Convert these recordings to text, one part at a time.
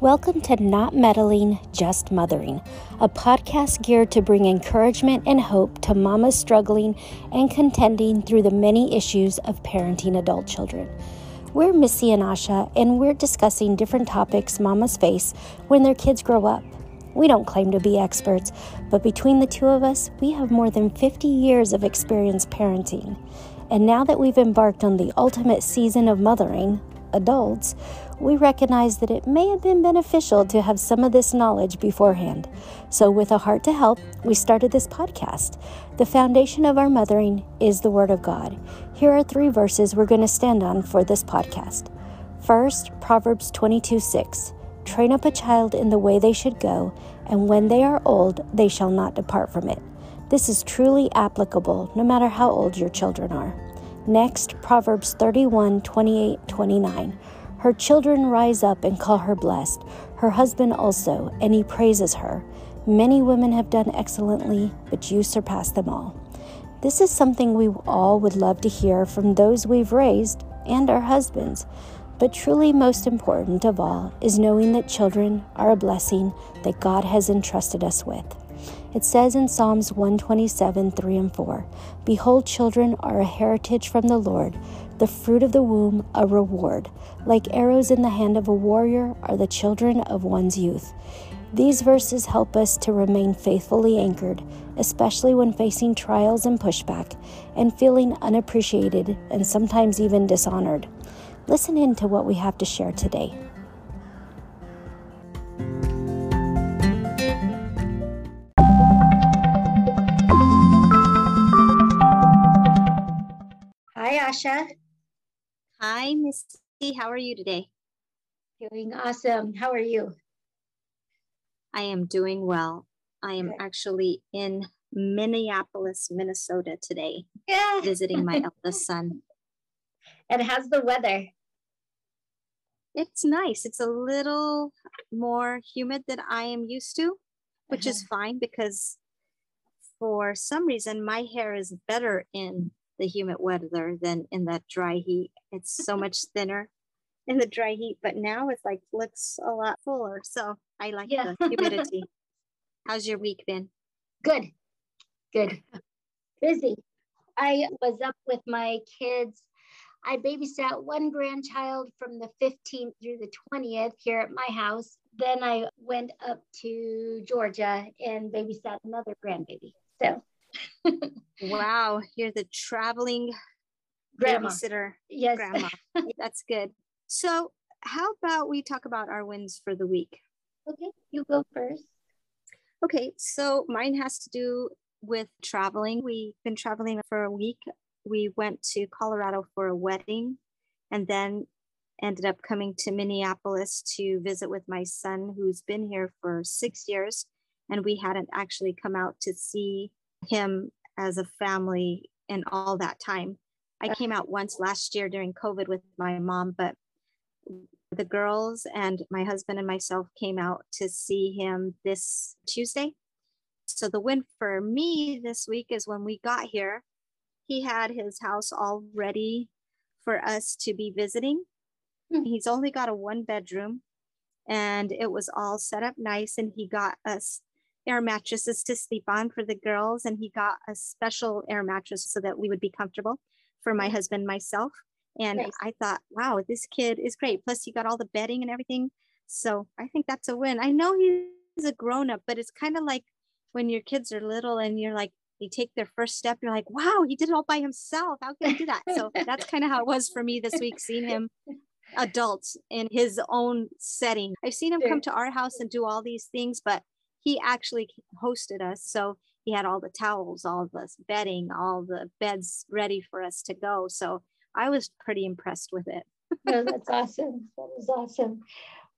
Welcome to Not Meddling, Just Mothering, a podcast geared to bring encouragement and hope to mamas struggling and contending through the many issues of parenting adult children. We're Missy and Asha, and we're discussing different topics mamas face when their kids grow up. We don't claim to be experts, but between the two of us, we have more than 50 years of experience parenting. And now that we've embarked on the ultimate season of mothering, adults, we recognize that it may have been beneficial to have some of this knowledge beforehand. So, with a heart to help, we started this podcast. The foundation of our mothering is the Word of God. Here are three verses we're going to stand on for this podcast. First, Proverbs 22 6. Train up a child in the way they should go, and when they are old, they shall not depart from it. This is truly applicable no matter how old your children are. Next, Proverbs 31 28 29. Her children rise up and call her blessed, her husband also, and he praises her. Many women have done excellently, but you surpass them all. This is something we all would love to hear from those we've raised and our husbands. But truly, most important of all is knowing that children are a blessing that God has entrusted us with. It says in Psalms 127 3 and 4 Behold, children are a heritage from the Lord, the fruit of the womb a reward. Like arrows in the hand of a warrior are the children of one's youth. These verses help us to remain faithfully anchored, especially when facing trials and pushback and feeling unappreciated and sometimes even dishonored. Listen in to what we have to share today. Hi, Asha. Hi, Misty. How are you today? Doing awesome. How are you? I am doing well. I am Good. actually in Minneapolis, Minnesota today, yeah. visiting my eldest son. And how's the weather? It's nice. It's a little more humid than I am used to, which uh-huh. is fine because for some reason my hair is better in the humid weather than in that dry heat. It's so much thinner in the dry heat, but now it's like looks a lot fuller. So I like yeah. the humidity. How's your week been? Good, good, busy. I was up with my kids. I babysat one grandchild from the 15th through the 20th here at my house. Then I went up to Georgia and babysat another grandbaby. So wow, you're the traveling grandma. babysitter. Yes. Grandma. That's good. So, how about we talk about our wins for the week? Okay, you go first. Okay, so mine has to do with traveling. We've been traveling for a week. We went to Colorado for a wedding and then ended up coming to Minneapolis to visit with my son, who's been here for six years. And we hadn't actually come out to see him as a family in all that time. I came out once last year during COVID with my mom, but the girls and my husband and myself came out to see him this Tuesday. So the win for me this week is when we got here, he had his house all ready for us to be visiting. Mm-hmm. He's only got a one bedroom and it was all set up nice and he got us air mattresses to sleep on for the girls and he got a special air mattress so that we would be comfortable for my mm-hmm. husband and myself. And nice. i thought wow this kid is great. Plus he got all the bedding and everything. So i think that's a win. I know he's a grown-up but it's kind of like when your kids are little and you're like they take their first step you're like wow he did it all by himself. How can he do that? So that's kind of how it was for me this week seeing him adults in his own setting. I've seen him come to our house and do all these things but he actually hosted us. So he had all the towels, all the bedding, all the beds ready for us to go. So I was pretty impressed with it. no, that's awesome. That was awesome.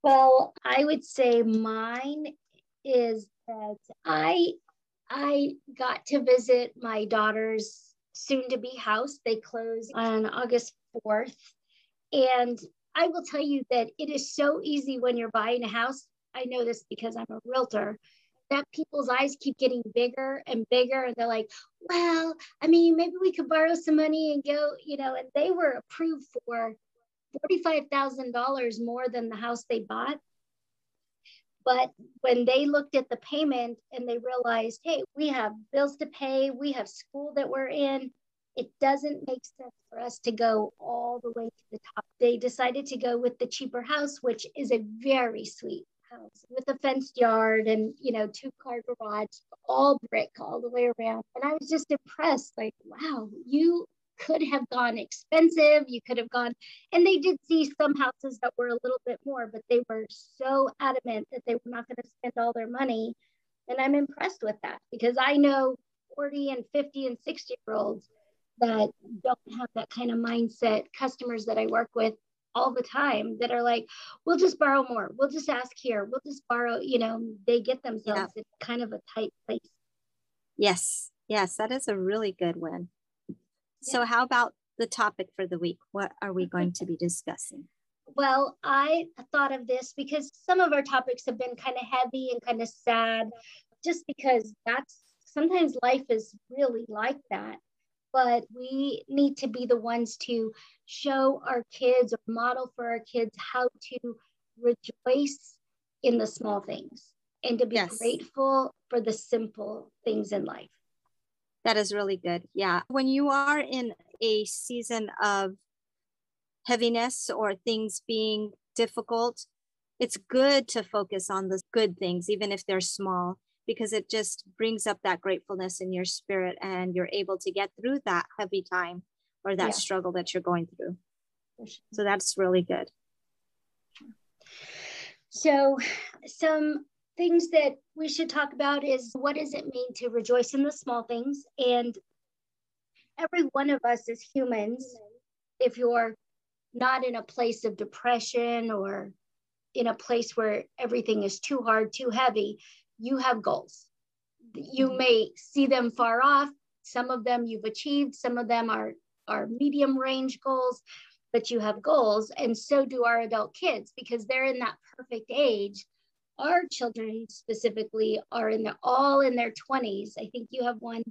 Well, I would say mine is that I I got to visit my daughter's soon to be house. They close on August 4th. And I will tell you that it is so easy when you're buying a house. I know this because I'm a realtor that people's eyes keep getting bigger and bigger and they're like well i mean maybe we could borrow some money and go you know and they were approved for $45000 more than the house they bought But when they looked at the payment and they realized, hey, we have bills to pay, we have school that we're in, it doesn't make sense for us to go all the way to the top. They decided to go with the cheaper house, which is a very sweet house with a fenced yard and you know two car garage all brick all the way around. And i was just impressed like wow you could have gone expensive you could have gone and they did see some houses that were a little bit more but they were so adamant that they were not going to spend all their money. And i'm impressed with that because i know 40 and 50 and 60 year olds that don't have that kind of mindset customers that I work with all the time that are like, we'll just borrow more. We'll just ask here. We'll just borrow, you know, they get themselves yeah. in kind of a tight place. Yes. Yes. That is a really good one. Yeah. So, how about the topic for the week? What are we going to be discussing? Well, I thought of this because some of our topics have been kind of heavy and kind of sad, just because that's sometimes life is really like that but we need to be the ones to show our kids or model for our kids how to rejoice in the small things and to be yes. grateful for the simple things in life. That is really good. Yeah. When you are in a season of heaviness or things being difficult, it's good to focus on the good things, even if they're small because it just brings up that gratefulness in your spirit and you're able to get through that heavy time or that yeah. struggle that you're going through. So that's really good. So, some things that we should talk about is what does it mean to rejoice in the small things? And every one of us as humans, if you're not in a place of depression or in a place where everything is too hard, too heavy, you have goals. You mm-hmm. may see them far off. Some of them you've achieved, some of them are, are medium range goals, but you have goals. And so do our adult kids because they're in that perfect age. Our children specifically are in the all in their 20s. I think you have one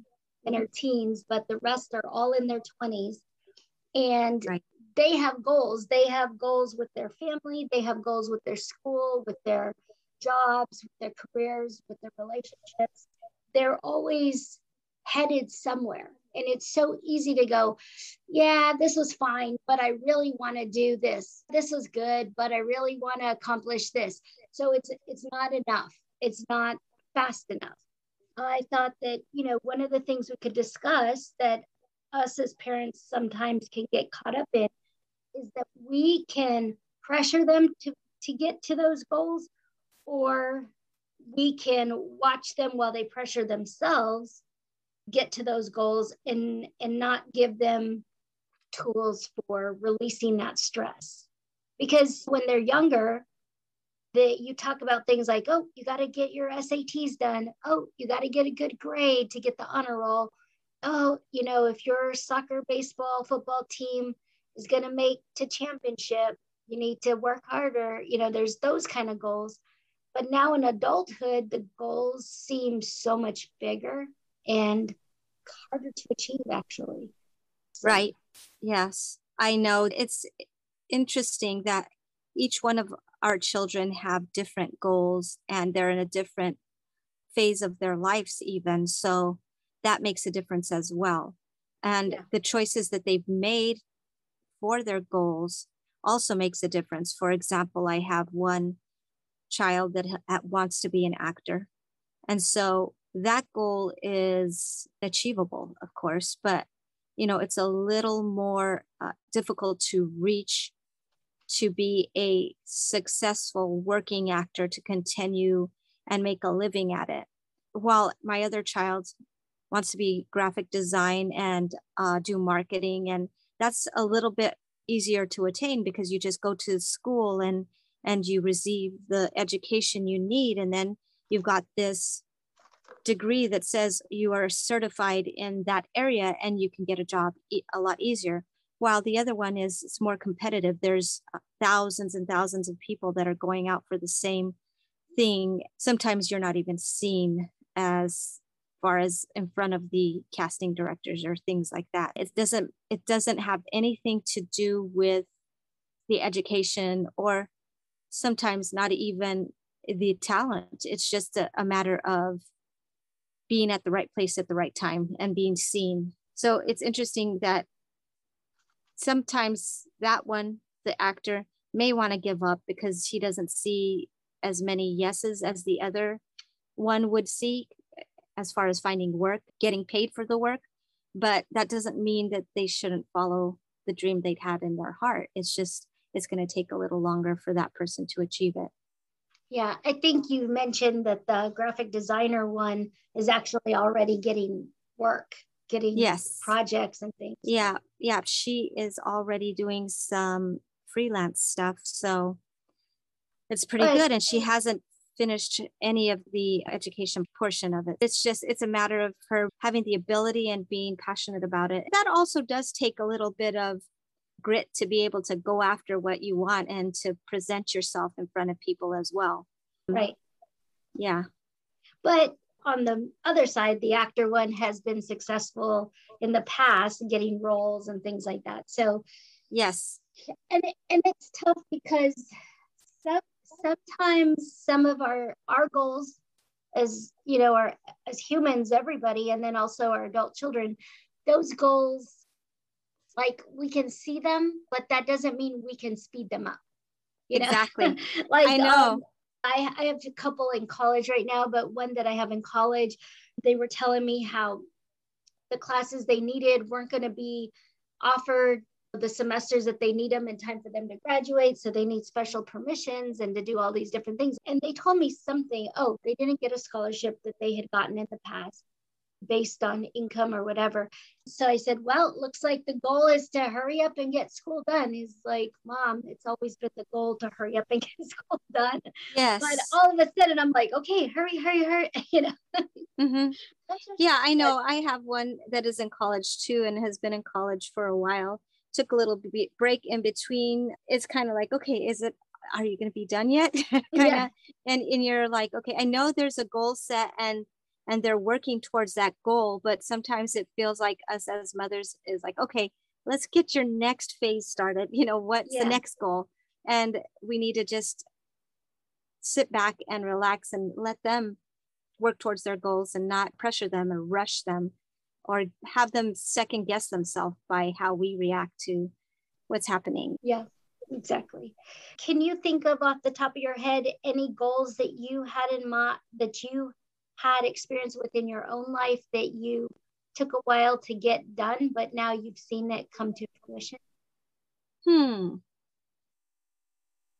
in her teens, but the rest are all in their 20s. And right. they have goals. They have goals with their family, they have goals with their school, with their jobs, with their careers, with their relationships. They're always headed somewhere. And it's so easy to go, yeah, this was fine, but I really want to do this. This was good, but I really want to accomplish this. So it's it's not enough. It's not fast enough. I thought that, you know, one of the things we could discuss that us as parents sometimes can get caught up in is that we can pressure them to to get to those goals or we can watch them while they pressure themselves get to those goals and and not give them tools for releasing that stress. Because when they're younger that you talk about things like oh you got to get your sats done. Oh you got to get a good grade to get the honor roll. Oh you know if your soccer baseball football team is going to make to championship you need to work harder. You know there's those kind of goals but now in adulthood, the goals seem so much bigger and harder to achieve, actually. So. Right. Yes. I know it's interesting that each one of our children have different goals and they're in a different phase of their lives, even. So that makes a difference as well. And yeah. the choices that they've made for their goals also makes a difference. For example, I have one child that ha- wants to be an actor. And so that goal is achievable, of course, but you know, it's a little more uh, difficult to reach to be a successful working actor to continue and make a living at it. While my other child wants to be graphic design and uh, do marketing, and that's a little bit easier to attain because you just go to school and and you receive the education you need. And then you've got this degree that says you are certified in that area and you can get a job a lot easier. While the other one is it's more competitive. There's uh, thousands and thousands of people that are going out for the same thing. Sometimes you're not even seen as far as in front of the casting directors or things like that. It doesn't it doesn't have anything to do with the education or sometimes not even the talent. It's just a, a matter of being at the right place at the right time and being seen. So it's interesting that sometimes that one, the actor, may want to give up because he doesn't see as many yeses as the other one would see as far as finding work, getting paid for the work. But that doesn't mean that they shouldn't follow the dream they'd had in their heart. It's just, it's going to take a little longer for that person to achieve it. Yeah, I think you mentioned that the graphic designer one is actually already getting work, getting yes projects and things. Yeah, yeah, she is already doing some freelance stuff, so it's pretty but, good. And she hasn't finished any of the education portion of it. It's just it's a matter of her having the ability and being passionate about it. That also does take a little bit of grit to be able to go after what you want and to present yourself in front of people as well. Right. Yeah. But on the other side, the actor one has been successful in the past getting roles and things like that. So, yes. And and it's tough because some, sometimes some of our our goals as you know our as humans everybody and then also our adult children those goals like we can see them, but that doesn't mean we can speed them up. You know? Exactly. like I know. Um, I, I have a couple in college right now, but one that I have in college, they were telling me how the classes they needed weren't going to be offered the semesters that they need them in time for them to graduate. So they need special permissions and to do all these different things. And they told me something oh, they didn't get a scholarship that they had gotten in the past based on income or whatever. So I said, Well, it looks like the goal is to hurry up and get school done. He's like, Mom, it's always been the goal to hurry up and get school done. Yes. But all of a sudden, I'm like, Okay, hurry, hurry, hurry. You know? Mm-hmm. Yeah, I know. I have one that is in college too and has been in college for a while. Took a little break in between. It's kind of like, okay, is it are you going to be done yet kind of yeah. and and you're like okay i know there's a goal set and and they're working towards that goal but sometimes it feels like us as mothers is like okay let's get your next phase started you know what's yeah. the next goal? And we need to just sit back and relax and let them work towards their goals and not pressure them or rush them or have them second guess themselves by how we react to what's happening. Yeah exactly. Can you think of off the top of your head any goals that you had in mind that you had experience within your own life that you took a while to get done, but now you've seen it come to fruition? Hmm.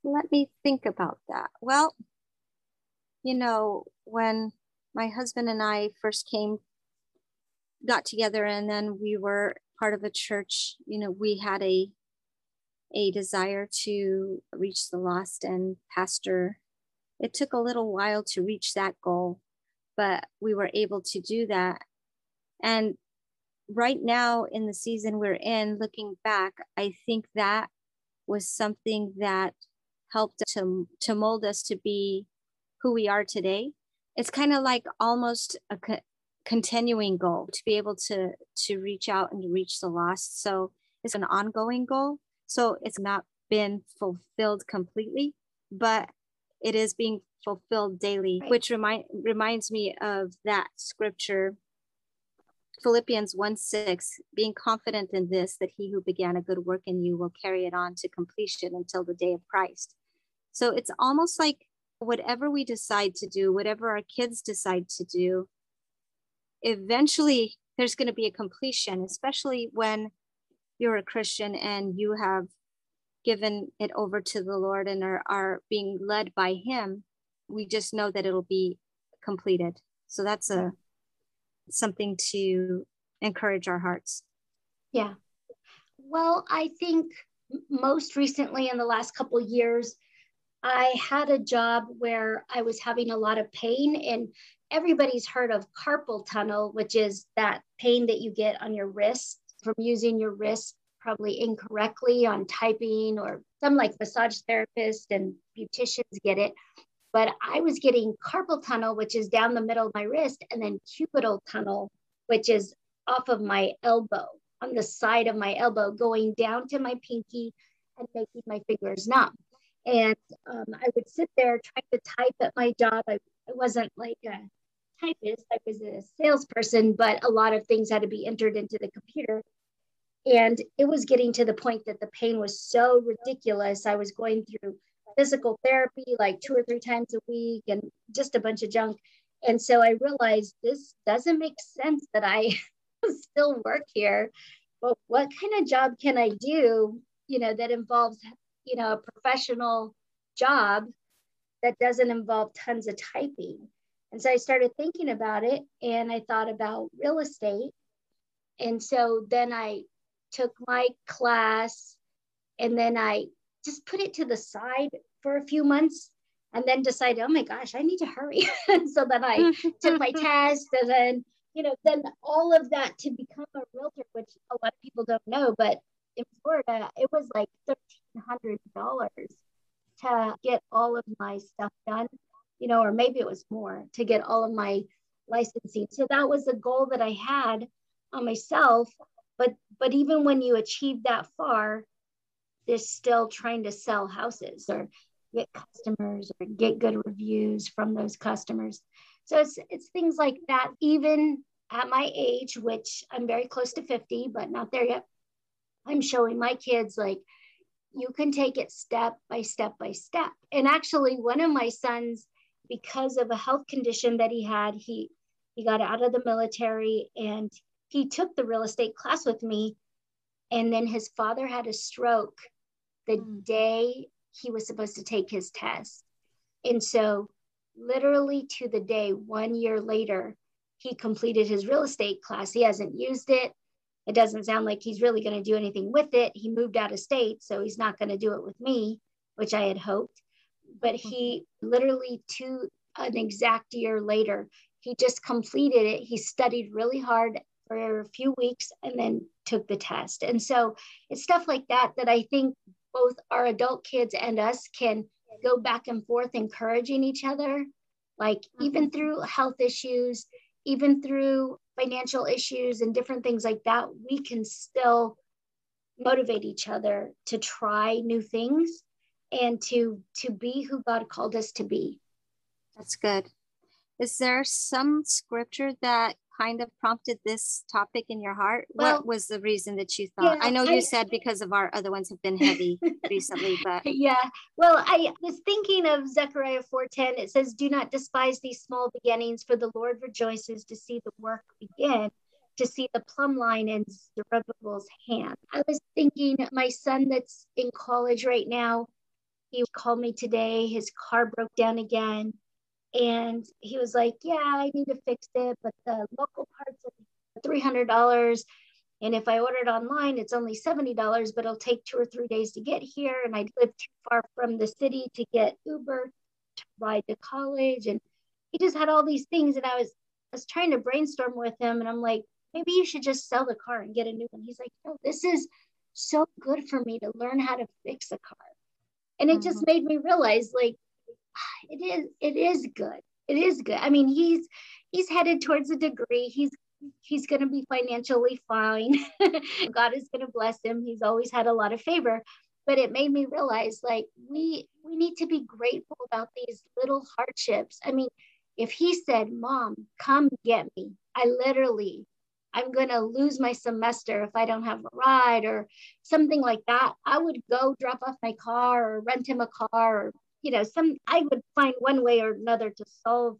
Let me think about that. Well, you know, when my husband and I first came, got together, and then we were part of a church, you know, we had a a desire to reach the lost and pastor. It took a little while to reach that goal but we were able to do that. And right now in the season we're in, looking back, I think that was something that helped to, to mold us to be who we are today. It's kind of like almost a co- continuing goal to be able to to reach out and reach the lost. So it's an ongoing goal. So it's not been fulfilled completely, but it is being fulfilled daily, right. which remind, reminds me of that scripture, Philippians 1 6, being confident in this, that he who began a good work in you will carry it on to completion until the day of Christ. So it's almost like whatever we decide to do, whatever our kids decide to do, eventually there's going to be a completion, especially when you're a Christian and you have given it over to the Lord and are, are being led by Him we just know that it'll be completed. So that's a something to encourage our hearts. Yeah. Well, I think most recently in the last couple years, I had a job where I was having a lot of pain, and everybody's heard of carpal tunnel, which is that pain that you get on your wrist from using your wrist probably incorrectly on typing, or some like massage therapists and beauticians get it but I was getting carpal tunnel, which is down the middle of my wrist, and then cubital tunnel, which is off of my elbow, on the side of my elbow, going down to my pinky and making my fingers numb. And um, I would sit there trying to type at my job. I, I wasn't like a typist, I was a salesperson, but a lot of things had to be entered into the computer. And it was getting to the point that the pain was so ridiculous. I was going through physical therapy like two or three times a week and just a bunch of junk. And so I realized this doesn't make sense that I still work here. But what kind of job can I do, you know, that involves, you know, a professional job that doesn't involve tons of typing? And so I started thinking about it and I thought about real estate. And so then I took my class and then I just put it to the side for a few months and then decided, oh my gosh, I need to hurry. so then I took my test and then, you know, then all of that to become a realtor, which a lot of people don't know, but in Florida, it was like $1,300 to get all of my stuff done, you know, or maybe it was more to get all of my licensing. So that was the goal that I had on myself. But but even when you achieve that far, they're still trying to sell houses or get customers or get good reviews from those customers. So it's it's things like that. Even at my age, which I'm very close to 50, but not there yet, I'm showing my kids like you can take it step by step by step. And actually, one of my sons, because of a health condition that he had, he he got out of the military and he took the real estate class with me. And then his father had a stroke the mm. day he was supposed to take his test. And so, literally to the day, one year later, he completed his real estate class. He hasn't used it. It doesn't sound like he's really going to do anything with it. He moved out of state, so he's not going to do it with me, which I had hoped. But he literally, to an exact year later, he just completed it. He studied really hard for a few weeks and then took the test. And so it's stuff like that that I think both our adult kids and us can go back and forth encouraging each other like mm-hmm. even through health issues even through financial issues and different things like that we can still motivate each other to try new things and to to be who god called us to be that's good is there some scripture that kind of prompted this topic in your heart? Well, what was the reason that you thought? Yeah, I know you I, said because of our other ones have been heavy recently, but yeah. Well, I was thinking of Zechariah 4:10. It says, "Do not despise these small beginnings, for the Lord rejoices to see the work begin." To see the plumb line in Zerubbabel's hand. I was thinking, my son that's in college right now, he called me today. His car broke down again and he was like, Yeah, I need to fix it, but the local parts are $300. And if I order it online, it's only $70, but it'll take two or three days to get here. And I live too far from the city to get Uber to ride to college. And he just had all these things. And I was, I was trying to brainstorm with him. And I'm like, maybe you should just sell the car and get a new one. He's like, no, this is so good for me to learn how to fix a car. And it mm-hmm. just made me realize like it is it is good. It is good. I mean he's he's headed towards a degree. He's he's going to be financially fine. God is going to bless him. He's always had a lot of favor. But it made me realize like we we need to be grateful about these little hardships. I mean if he said mom come get me i literally i'm going to lose my semester if i don't have a ride or something like that. I would go drop off my car or rent him a car or you know, some I would find one way or another to solve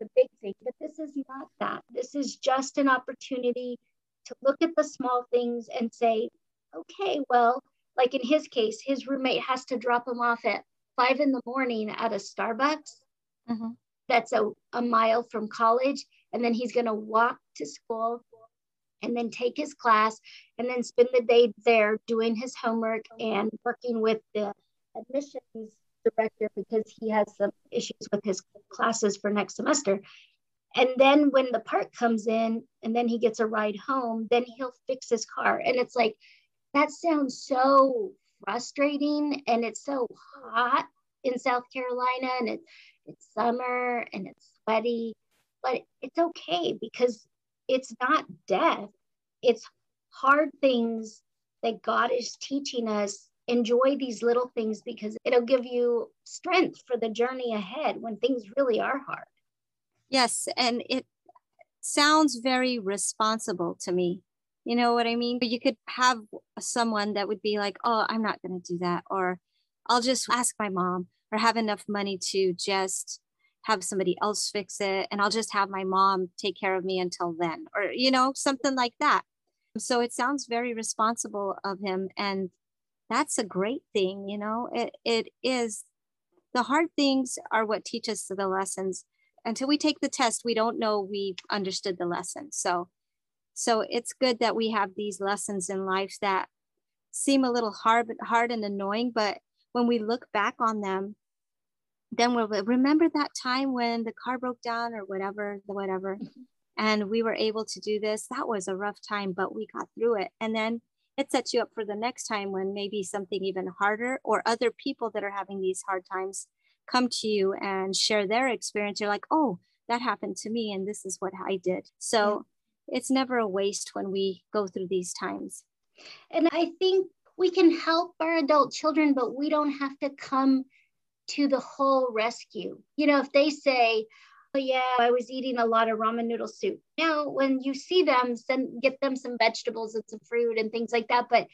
the big thing, but this is not that. This is just an opportunity to look at the small things and say, okay, well, like in his case, his roommate has to drop him off at five in the morning at a Starbucks. Mm-hmm. That's a, a mile from college. And then he's going to walk to school and then take his class and then spend the day there doing his homework and working with the admissions director because he has some issues with his classes for next semester. And then when the part comes in and then he gets a ride home, then he'll fix his car. And it's like, that sounds so frustrating and it's so hot in South Carolina and it's, it's summer and it's sweaty, but it's okay because it's not death. It's hard things that God is teaching us enjoy these little things because it'll give you strength for the journey ahead when things really are hard. Yes. And it sounds very responsible to me. You know what I mean? But you could have someone that would be like, oh, I'm not going to do that. Or I'll just ask my mom or have enough money to just have somebody else fix it. And I'll just have my mom take care of me until then, or, you know, something like that. So it sounds very responsible of him. And that's a great thing, you know, it, it is. The hard things are what teach us the lessons. Until we take the test, we don't know we've understood the lesson. So, so it's good that we have these lessons in life that seem a little hard, hard and annoying, but when we look back on them, then we'll remember that time when the car broke down or whatever, the whatever, mm-hmm. and we were able to do this. That was a rough time, but we got through it. And then it sets you up for the next time when maybe something even harder or other people that are having these hard times come to you and share their experience. You're like, oh, that happened to me, and this is what I did. So yeah. it's never a waste when we go through these times. And I think we can help our adult children, but we don't have to come to the whole rescue. You know, if they say, yeah, I was eating a lot of ramen noodle soup. Now, when you see them, send get them some vegetables and some fruit and things like that. But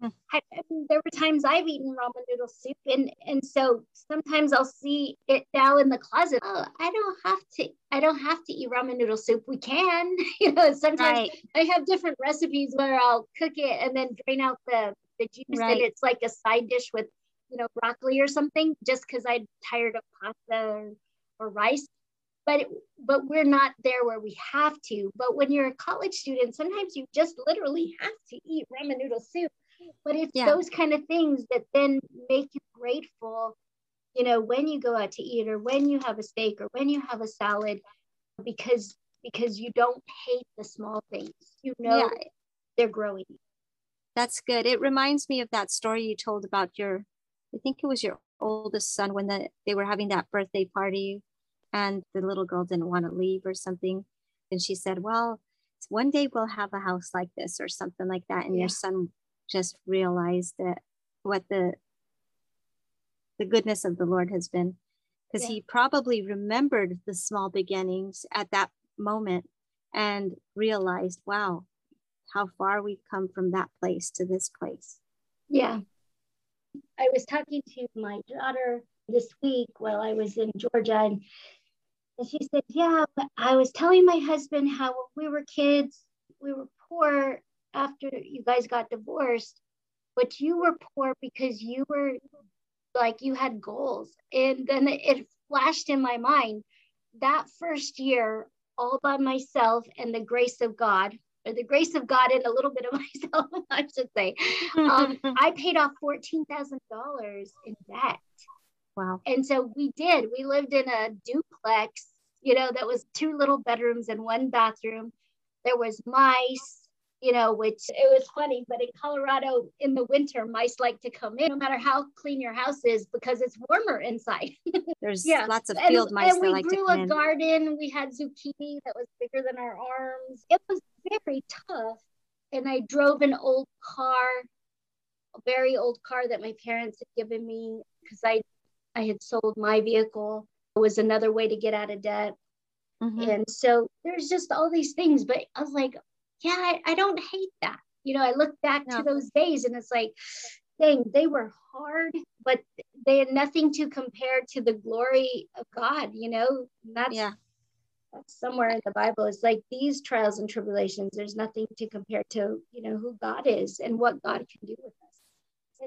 hmm. I, I mean, there were times I've eaten ramen noodle soup, and and so sometimes I'll see it now in the closet. Oh, I don't have to. I don't have to eat ramen noodle soup. We can, you know. Sometimes right. I have different recipes where I'll cook it and then drain out the the juice right. and it's like a side dish with you know broccoli or something just because i'm tired of pasta or, or rice but but we're not there where we have to but when you're a college student sometimes you just literally have to eat ramen noodle soup but it's yeah. those kind of things that then make you grateful you know when you go out to eat or when you have a steak or when you have a salad because because you don't hate the small things you know yeah. they're growing that's good. It reminds me of that story you told about your, I think it was your oldest son when the, they were having that birthday party and the little girl didn't want to leave or something. And she said, Well, one day we'll have a house like this or something like that. And yeah. your son just realized that what the the goodness of the Lord has been. Because yeah. he probably remembered the small beginnings at that moment and realized, wow, how far we've come from that place to this place. Yeah. I was talking to my daughter this week while I was in Georgia, and, and she said, Yeah, I was telling my husband how when we were kids, we were poor after you guys got divorced, but you were poor because you were like you had goals. And then it flashed in my mind that first year, all by myself and the grace of God, or the grace of God and a little bit of myself, I should say. Um, I paid off $14,000 in debt. Wow. And so we did. We lived in a duplex, you know, that was two little bedrooms and one bathroom. There was mice, you know, which it was funny, but in Colorado in the winter, mice like to come in no matter how clean your house is because it's warmer inside. There's yeah. lots of field and, mice and that like come a in. garden. We had zucchini that was bigger than our arms. It was very tough. And I drove an old car, a very old car that my parents had given me because I I had sold my vehicle. It was another way to get out of debt. Mm-hmm. And so there's just all these things. But I was like, yeah, I, I don't hate that. You know, I look back no. to those days and it's like, dang, they were hard, but they had nothing to compare to the glory of God, you know? that's yeah. that's somewhere in the Bible. It's like these trials and tribulations, there's nothing to compare to, you know, who God is and what God can do with us.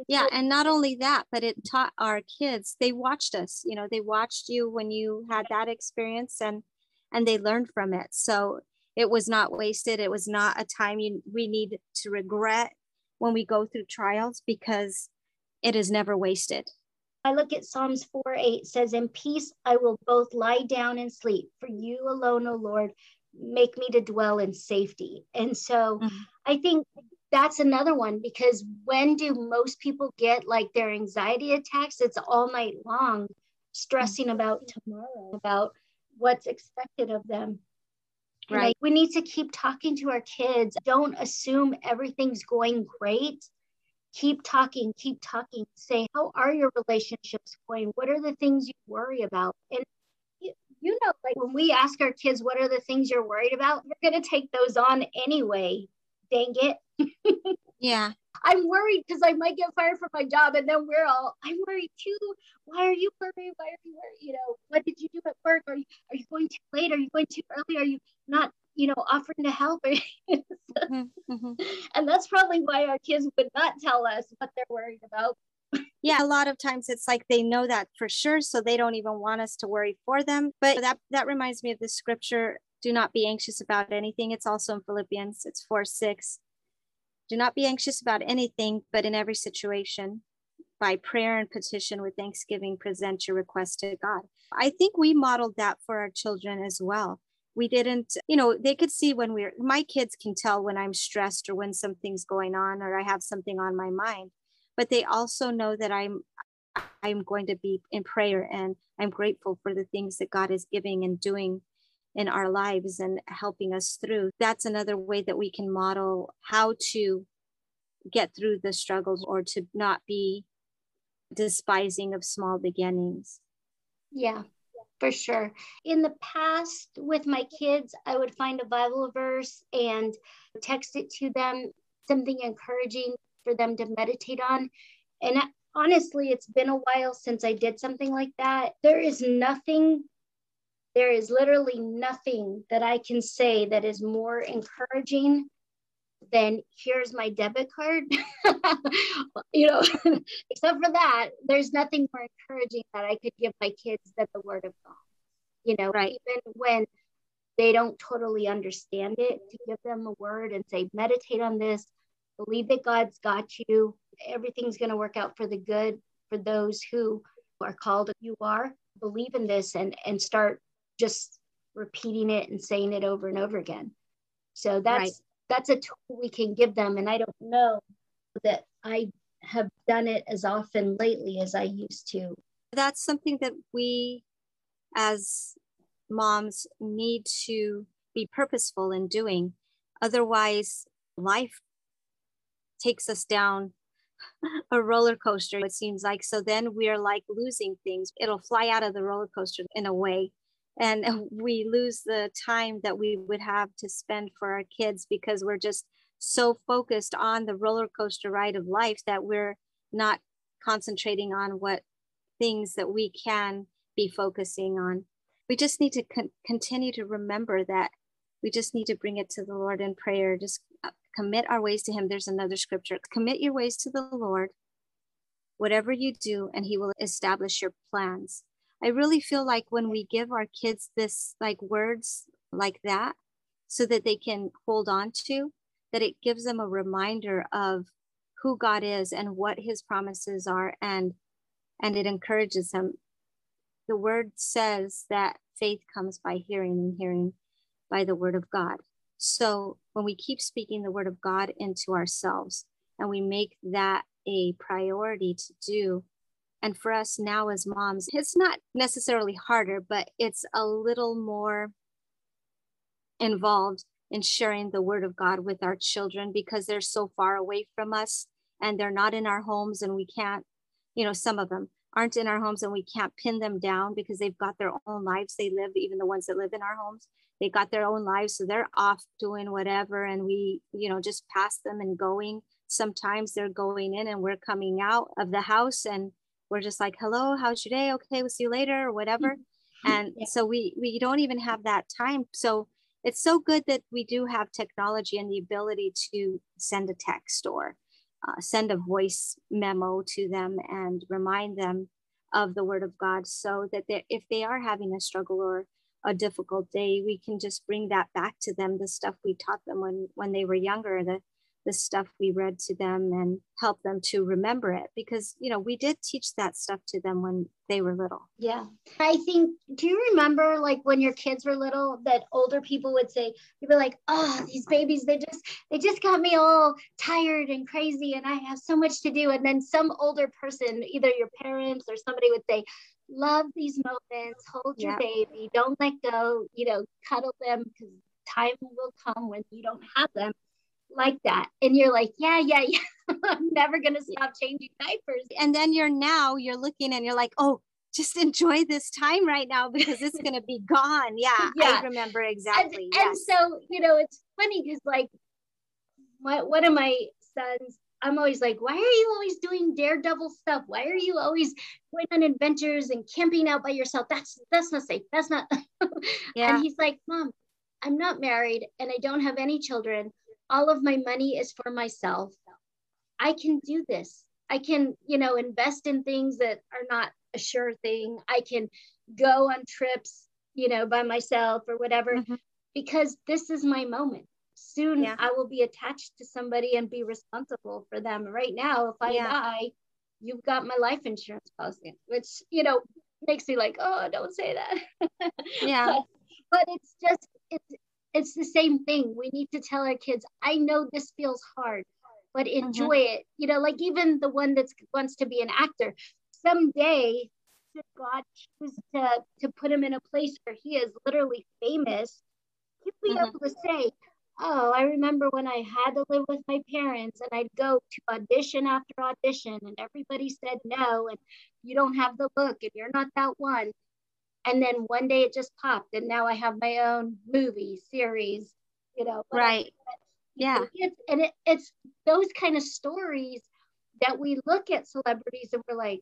Yeah, and not only that, but it taught our kids, they watched us, you know, they watched you when you had that experience and and they learned from it. So it was not wasted. It was not a time you, we need to regret when we go through trials because it is never wasted. I look at Psalms 4 8 says, In peace I will both lie down and sleep. For you alone, O Lord, make me to dwell in safety. And so mm-hmm. I think that's another one because when do most people get like their anxiety attacks? It's all night long, stressing mm-hmm. about tomorrow, about what's expected of them. Right. we need to keep talking to our kids. Don't assume everything's going great keep talking, keep talking. Say, how are your relationships going? What are the things you worry about? And you, you know, like when we ask our kids, what are the things you're worried about? We're going to take those on anyway. Dang it. yeah. I'm worried because I might get fired from my job. And then we're all, I'm worried too. Why are you worried? Why are you worried? You know, what did you do at work? Are you, are you going too late? Are you going too early? Are you not, you know, offering to help? mm-hmm, mm-hmm. And that's probably why our kids would not tell us what they're worried about. yeah, a lot of times it's like they know that for sure, so they don't even want us to worry for them. But that that reminds me of the scripture, do not be anxious about anything. It's also in Philippians, it's 4 6 do not be anxious about anything, but in every situation, by prayer and petition with thanksgiving, present your request to God. I think we modeled that for our children as well. We didn't, you know, they could see when we're, my kids can tell when I'm stressed or when something's going on or I have something on my mind, but they also know that I'm, I'm going to be in prayer and I'm grateful for the things that God is giving and doing in our lives and helping us through. That's another way that we can model how to get through the struggles or to not be despising of small beginnings. Yeah, for sure. In the past, with my kids, I would find a Bible verse and text it to them, something encouraging for them to meditate on. And honestly, it's been a while since I did something like that. There is nothing there is literally nothing that I can say that is more encouraging than here's my debit card. you know, except for that, there's nothing more encouraging that I could give my kids than the word of God. You know, right. even when they don't totally understand it, to give them a word and say, meditate on this, believe that God's got you. Everything's going to work out for the good for those who are called. You are believe in this and and start just repeating it and saying it over and over again. So that's right. that's a tool we can give them. And I don't know that I have done it as often lately as I used to. That's something that we as moms need to be purposeful in doing. Otherwise, life takes us down a roller coaster, it seems like. So then we're like losing things. It'll fly out of the roller coaster in a way and we lose the time that we would have to spend for our kids because we're just so focused on the roller coaster ride of life that we're not concentrating on what things that we can be focusing on. We just need to con- continue to remember that we just need to bring it to the lord in prayer. Just uh, commit our ways to him. There's another scripture. Commit your ways to the lord whatever you do and he will establish your plans I really feel like when we give our kids this like words like that so that they can hold on to, that it gives them a reminder of who God is and what his promises are and and it encourages them. The word says that faith comes by hearing and hearing by the word of God. So when we keep speaking the word of God into ourselves and we make that a priority to do, and for us now as moms, it's not necessarily harder, but it's a little more involved in sharing the word of God with our children because they're so far away from us and they're not in our homes and we can't, you know, some of them aren't in our homes and we can't pin them down because they've got their own lives they live, even the ones that live in our homes. They got their own lives, so they're off doing whatever, and we, you know, just pass them and going. Sometimes they're going in and we're coming out of the house and we're just like hello how's your day? Okay we'll see you later or whatever. And yeah. so we we don't even have that time. So it's so good that we do have technology and the ability to send a text or uh, send a voice memo to them and remind them of the word of god so that they, if they are having a struggle or a difficult day we can just bring that back to them the stuff we taught them when when they were younger the the stuff we read to them and help them to remember it because you know we did teach that stuff to them when they were little. Yeah. I think do you remember like when your kids were little that older people would say you were like oh these babies they just they just got me all tired and crazy and i have so much to do. And then some older person either your parents or somebody would say love these moments. Hold your baby. Don't let go. You know cuddle them because time will come when you don't have them like that and you're like yeah yeah yeah I'm never going to stop changing diapers. And then you're now, you're looking and you're like, oh, just enjoy this time right now because it's going to be gone. Yeah, yeah, I remember exactly. And, yes. and so, you know, it's funny because, like, my, one of my sons, I'm always like, why are you always doing daredevil stuff? Why are you always going on adventures and camping out by yourself? That's that's not safe. That's not. yeah. And he's like, Mom, I'm not married and I don't have any children. All of my money is for myself. I can do this. I can, you know, invest in things that are not a sure thing. I can go on trips, you know, by myself or whatever, mm-hmm. because this is my moment. Soon yeah. I will be attached to somebody and be responsible for them. Right now, if I yeah. die, you've got my life insurance policy, which, you know, makes me like, oh, don't say that. Yeah. but, but it's just, it's, it's the same thing. We need to tell our kids, I know this feels hard, but mm-hmm. enjoy mm-hmm. it. You know, like even the one that wants to be an actor, someday should God choose to, to put him in a place where he is literally famous, he'll be mm-hmm. able to say, Oh, I remember when I had to live with my parents and I'd go to audition after audition and everybody said no, and you don't have the look and you're not that one. And then one day it just popped, and now I have my own movie series, you know. Right. Yeah. It's, and it, it's those kind of stories that we look at celebrities and we're like,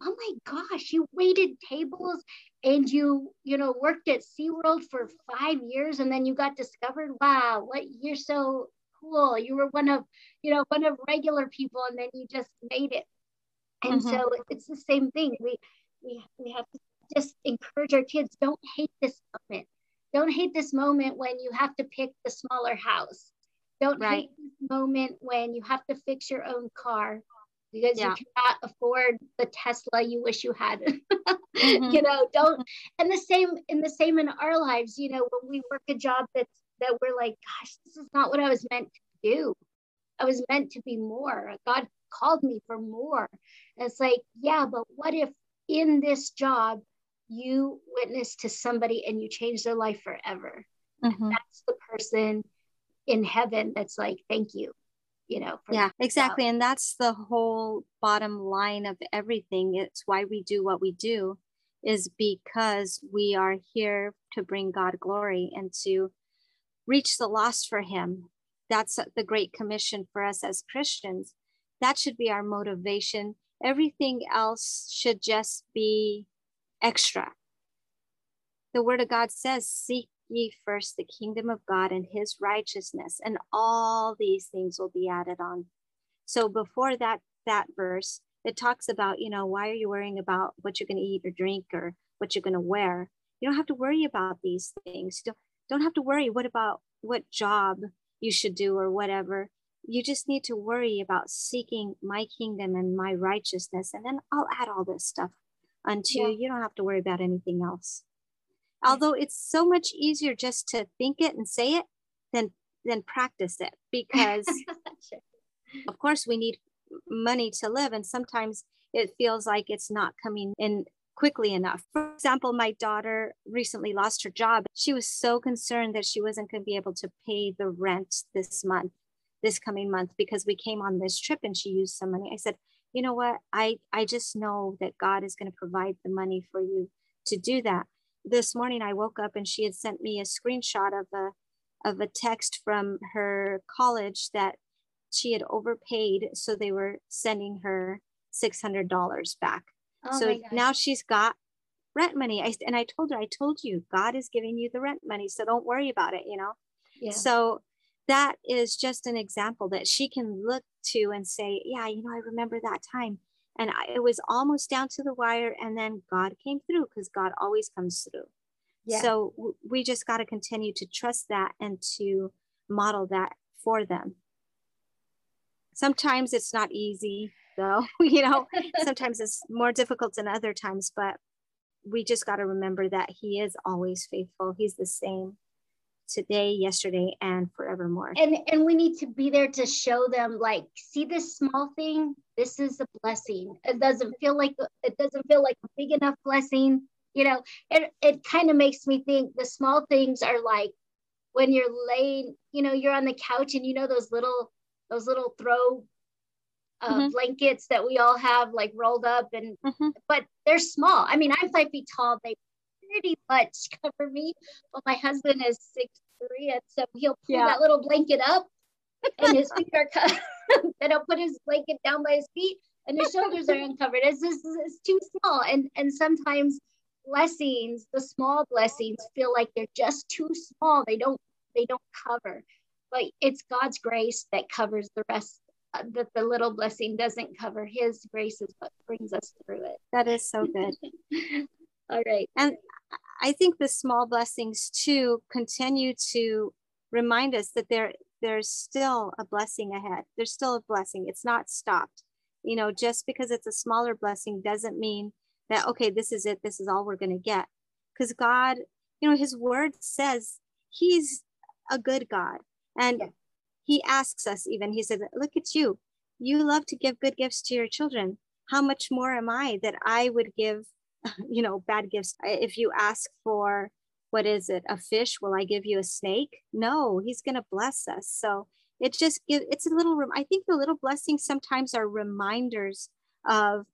oh my gosh, you waited tables and you, you know, worked at SeaWorld for five years and then you got discovered. Wow, what you're so cool. You were one of, you know, one of regular people and then you just made it. And mm-hmm. so it's the same thing. We we we have to just encourage our kids, don't hate this moment. Don't hate this moment when you have to pick the smaller house. Don't right. hate this moment when you have to fix your own car because yeah. you cannot afford the Tesla you wish you had. mm-hmm. You know, don't and the same in the same in our lives, you know, when we work a job that's that we're like, gosh, this is not what I was meant to do. I was meant to be more. God called me for more. And it's like, yeah, but what if in this job you witness to somebody and you change their life forever? Mm-hmm. That's the person in heaven that's like, thank you you know yeah exactly. And that's the whole bottom line of everything. It's why we do what we do is because we are here to bring god glory and to reach the lost for him. That's the great commission for us as christians. That should be our motivation. Everything else should just be extra the word of god says seek ye first the kingdom of God and his righteousness, and all these things will be added on. So before that that verse, it talks about, you know, why are you worrying about what you're going to eat or drink or what you're going to wear? You don't have to worry about these things. You don't, don't have to worry what about what job you should do or whatever. You just need to worry about seeking my kingdom and my righteousness, and then I'll add all this stuff unto yeah. you. don't have to worry about anything else although it's so much easier just to think it and say it than than practice it because sure. of course we need money to live and sometimes it feels like it's not coming in quickly enough. For example, my daughter recently lost her job. She was so concerned that she wasn't going to be able to pay the rent this month, this coming month, because we came on this trip and she used some money. I said, you know what? I, I just know that God is going to provide the money for you to do that this morning I woke up and she had sent me a screenshot of a of a text from her college that she had overpaid, so they were sending her six hundred dollars back. Oh so now she's got rent money. I and I told her, I told you, God is giving you the rent money, so don't worry about it. You know. Yeah. So that is just an example that she can look to and say, yeah, you know, I remember that time. And I, it was almost down to the wire and then god came through because god always comes through. Yeah. so w- we just got to continue to trust that and to model that for them. Sometimes it's not easy though you know? Sometimes it's more difficult than other times but we just got to remember that he is always faithful. He's the same today, yesterday, and forevermore. And and we need to be there to show them like, see this small thing, this is a blessing. It doesn't feel like it doesn't feel like a big enough blessing. You know, it it kind of makes me think the small things are like when you're laying, you know, you're on the couch and you know those little those little throw uh, mm-hmm. blankets that we all have like rolled up and mm-hmm. but they're small i mean i'm five feet tall they pretty much cover me but my husband is six three and so he'll pull yeah. that little blanket up and his feet are cut then he'll put his blanket down by his feet and his shoulders are uncovered. It's just it's too small and and sometimes blessings the small blessings feel like they're just too small. They don't they don't cover but it's god's grace that covers the rest uh, that the little blessing doesn't cover. His grace is what brings us through it. That is so good. All right. And i think the small blessings too continue to remind us that there there's still a blessing ahead. There's still a blessing. It's not stopped. You know just because it's a smaller blessing doesn't mean that okay this is it. This is all we're going to get. Because god you know his word says he's a good god. And yeah. he asks us even. He said look at you. You love to give good gifts to your children. How much more am i that i would give you know bad gifts. If you ask for what is it a fish will i give you a snake? No he's going to bless us. So it just give it's a little i think the little blessings sometimes are reminders of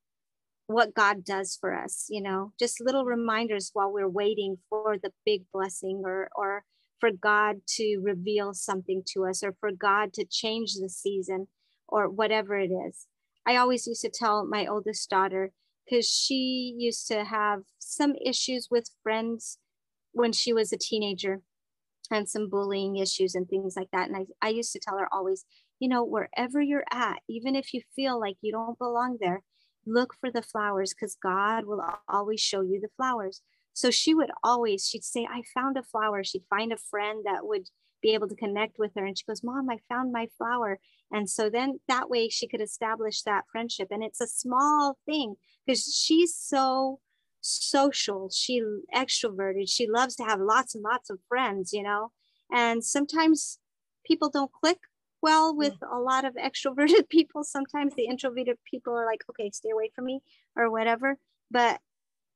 what god does for us you know? Just little reminders while we're waiting for the big blessing or or for god to reveal something to us or for god to change the season or whatever it is. I always used to tell my oldest daughter because she used to have some issues with friends when she was a teenager and some bullying issues and things like that. And I, I used to tell her always, you know, wherever you're at, even if you feel like you don't belong there, look for the flowers because God will always show you the flowers. So she would always, she'd say, I found a flower. She'd find a friend that would be able to connect with her. And she goes, Mom, I found my flower. And so then that way she could establish that friendship. And it's a small thing because she's so social she extroverted she loves to have lots and lots of friends you know and sometimes people don't click well with a lot of extroverted people sometimes the introverted people are like okay stay away from me or whatever but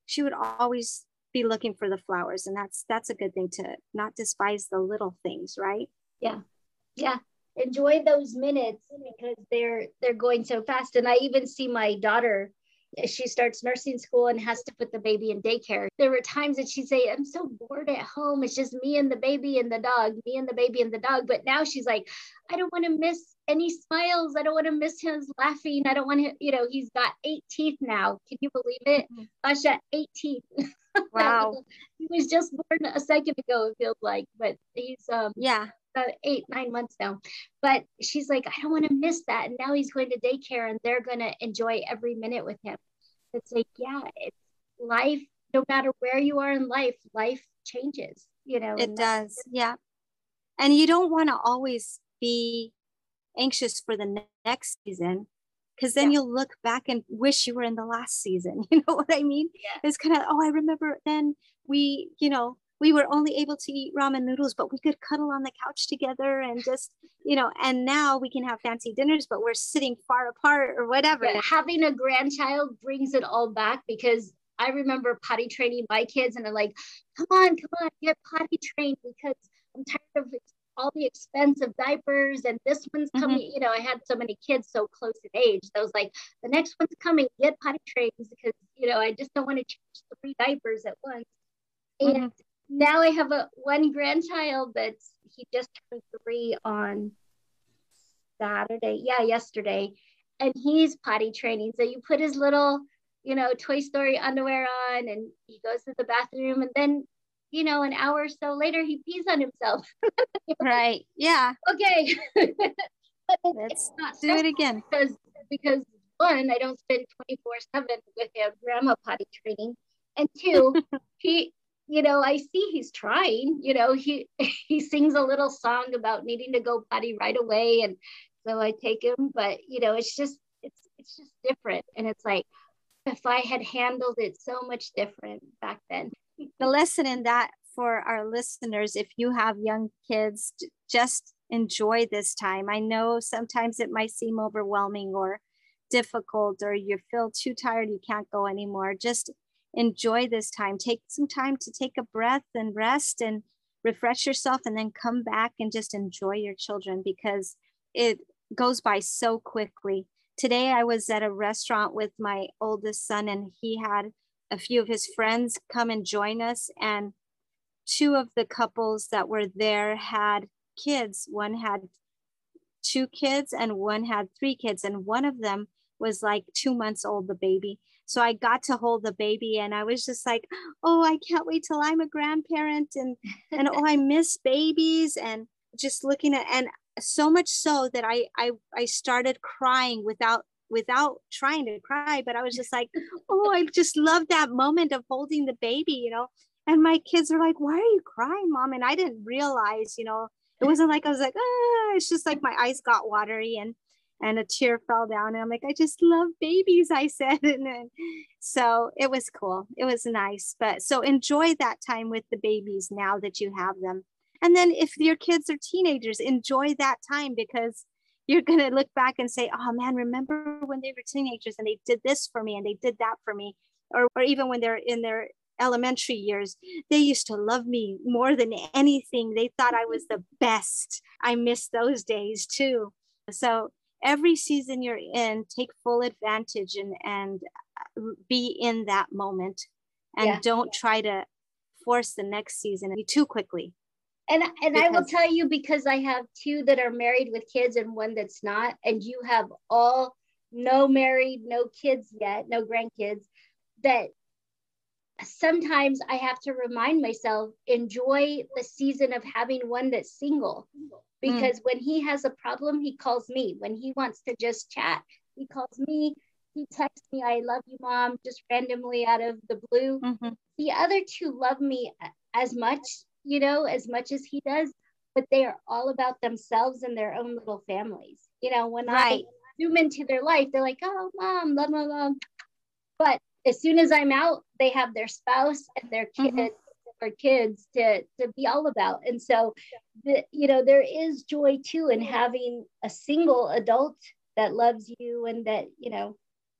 she would always be looking for the flowers and that's that's a good thing to not despise the little things right yeah yeah enjoy those minutes because they're they're going so fast and i even see my daughter she starts nursing school and has to put the baby in daycare. There were times that she'd say, I'm so bored at home. It's just me and the baby and the dog, me and the baby and the dog. But now she's like, I don't want to miss any smiles. I don't want to miss him laughing. I don't want to, you know, he's got eight teeth now. Can you believe it? Mm-hmm. Asha, eight teeth. Wow. he was just born a second ago, it feels like, but he's, um, yeah about eight, nine months now. But she's like, I don't want to miss that. And now he's going to daycare and they're going to enjoy every minute with him. It's like, yeah, it's life, no matter where you are in life, life changes, you know. It does. Yeah. And you don't want to always be anxious for the next season because then yeah. you'll look back and wish you were in the last season. You know what I mean? Yeah. It's kind of, oh, I remember then we, you know, we were only able to eat ramen noodles, but we could cuddle on the couch together and just, you know, and now we can have fancy dinners, but we're sitting far apart or whatever. Yeah, having a grandchild brings it all back because I remember potty training my kids and they're like, come on, come on, get potty trained because I'm tired of all the expensive diapers and this one's mm-hmm. coming. Mm-hmm. You know, I had so many kids so close in age. I was like, the next one's coming, get potty trained because, you know, I just don't want to change three diapers at once. And mm-hmm now I have a one grandchild that's he just turned three on Saturday. Yeah, yesterday. And he's potty training. So you put his little, you know, Toy Story underwear on and he goes to the bathroom and then, you know, an hour or so later he pees on himself. right. Yeah. Okay. Let's do it again. Because because one, I don't spend 24-7 with him grandma potty training. And two, he you know, I see he's trying, you know, he he sings a little song about needing to go potty right away. And so I take him, but you know, it's just it's it's just different. And it's like if I had handled it so much different back then. The lesson in that for our listeners, if you have young kids, just enjoy this time. I know sometimes it might seem overwhelming or difficult or you feel too tired you can't go anymore just enjoy this time. Take some time to take a breath and rest and refresh yourself, and then come back and just enjoy your children because it goes by so quickly. today I was at a restaurant with my oldest son, and he had a few of his friends come and join us. And two of the couples that were there had kids. One had two kids, and one had three kids. And one of them was like two months old, the baby. So I got to hold the baby and I was just like, oh, I can't wait till I'm a grandparent and and oh, I miss babies and just looking at and so much so that I I I started crying without without trying to cry, but I was just like, oh, I just love that moment of holding the baby, you know. And my kids are like, why are you crying, mom? And I didn't realize, you know, it wasn't like I was like, ah, it's just like my eyes got watery and and a tear fell down. And I'm like, I just love babies, I said. And then so it was cool. It was nice. But so enjoy that time with the babies now that you have them. And then if your kids are teenagers, enjoy that time because you're going to look back and say, oh man, remember when they were teenagers and they did this for me and they did that for me. Or, or even when they're in their elementary years, they used to love me more than anything. They thought I was the best. I miss those days too. So every season you're in, take full advantage and, and uh, be in that moment and yeah. don't try to force the next season too quickly. And and because, I will tell you because I have two that are married with kids and one that's not, and you have all no married, no kids yet, no grandkids, that sometimes I have to remind myself enjoy the season of having one that's single because mm. when he has a problem, he calls me. When he wants to just chat, he calls me. He texts me, I love you, mom, just randomly out of the blue. Mm-hmm. The other two love me as much, you know, as much as he does, but they are all about themselves and their own little families. You know, when right. I zoom into their life, they're like, oh, mom, love, love, love. But as soon as I'm out, they have their spouse and their kids mm-hmm. or kids to to be all about. And so, the, you know, there is joy too in having a single adult that loves you and that you know,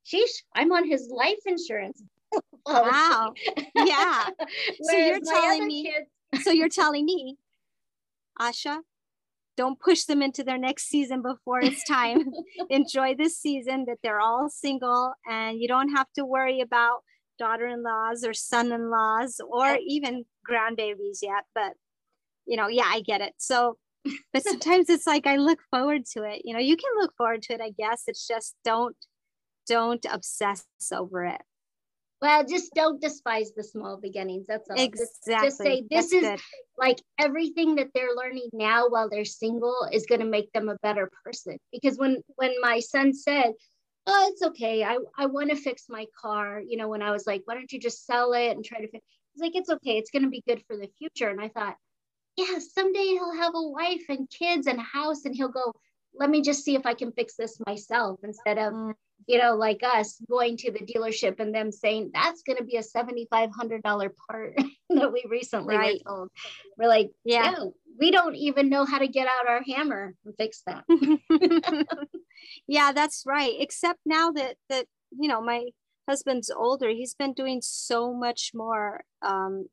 sheesh, I'm on his life insurance. wow. Yeah. so you're telling me. Kids... so you're telling me, Asha, don't push them into their next season before it's time. Enjoy this season that they're all single and you don't have to worry about daughter-in-laws or son-in-laws or even grandbabies yet. But you know, yeah, I get it. So but sometimes it's like I look forward to it. You know, you can look forward to it, I guess. It's just don't don't obsess over it. Well, just don't despise the small beginnings. That's all. Exactly. Just, just say this That's is good. like everything that they're learning now while they're single is going to make them a better person. Because when when my son said, "Oh, it's okay. I I want to fix my car," you know, when I was like, "Why don't you just sell it and try to fix?" He's like, "It's okay. It's going to be good for the future." And I thought, yeah, someday he'll have a wife and kids and a house, and he'll go, "Let me just see if I can fix this myself," instead of. Mm. You know, like us going to the dealership and them saying that's going to be a $7,500 part that we recently right. were told. We're like, yeah, we don't even know how to get out our hammer and fix that. yeah, that's right. Except now that, that, you know, my husband's older, he's been doing so much more um,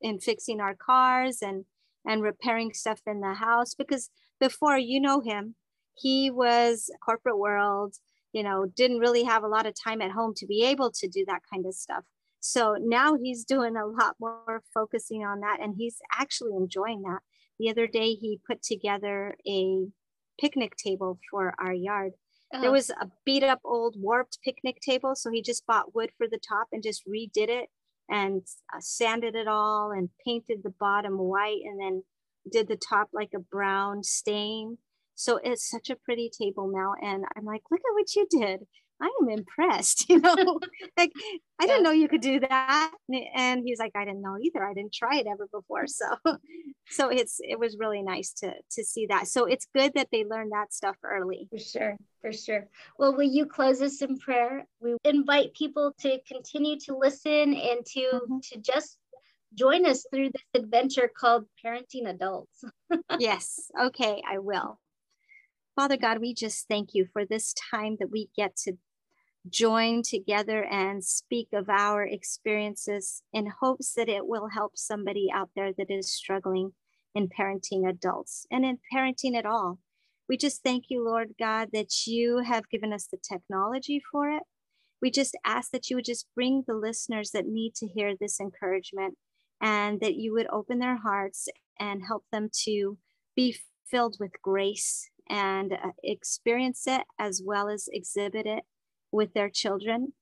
in fixing our cars and, and repairing stuff in the house because before you know him, he was corporate world you know, didn't really have a lot of time at home to be able to do that kind of stuff. So now he's doing a lot more focusing on that and he's actually enjoying that. The other day he put together a picnic table for our yard. Oh. There was a beat up old warped picnic table. So he just bought wood for the top and just redid it and uh, sanded it all and painted the bottom white and then did the top like a brown stain so it's such a pretty table now. And I'm like, look at what you did. I am impressed, you know, like I didn't know you could do that. And he's like, I didn't know either. I didn't try it ever before. So, so it's, it was really nice to, to see that. So it's good that they learned that stuff early. For sure. For sure. Well, will you close us in prayer? We invite people to continue to listen and to, mm-hmm. to just join us through this adventure called parenting adults. yes. Okay. I will. Father God, we just thank you for this time that we get to join together and speak of our experiences in hopes that it will help somebody out there that is struggling in parenting adults and in parenting at all. We just thank you, Lord God, that you have given us the technology for it. We just ask that you would just bring the listeners that need to hear this encouragement and that you would open their hearts and help them to be filled with grace and uh, experience it as well as exhibit it with their children.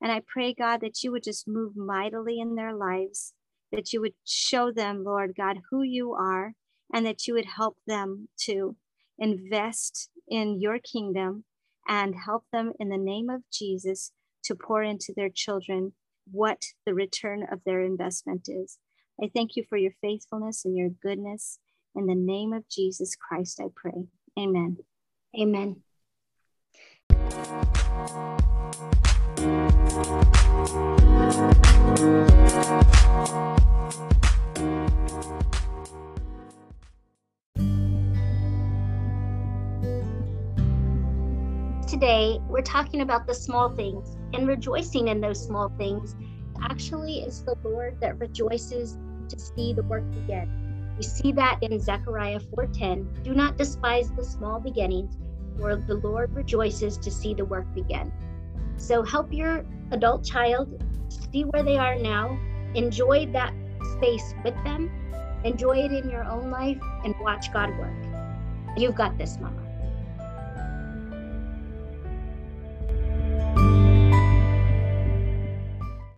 And I pray, God, that you would just move mightily in their lives, that you would show them, Lord God, who you are, and that you would help them to invest in your kingdom and help them in the name of Jesus to pour into their children what the return of their investment is. I thank you for your faithfulness and your goodness. In the name of Jesus Christ, I pray. Amen. Amen. Today, we're talking about the small things and rejoicing in those small things. Actually, it's the Lord that rejoices to see the work begin. We see that in Zechariah 4:10. Do not despise the small beginnings, for the Lord rejoices to see the work begin. So help your adult child see where they are now, enjoy that space with them, enjoy it in your own life, and watch God work. You've got this, Mama.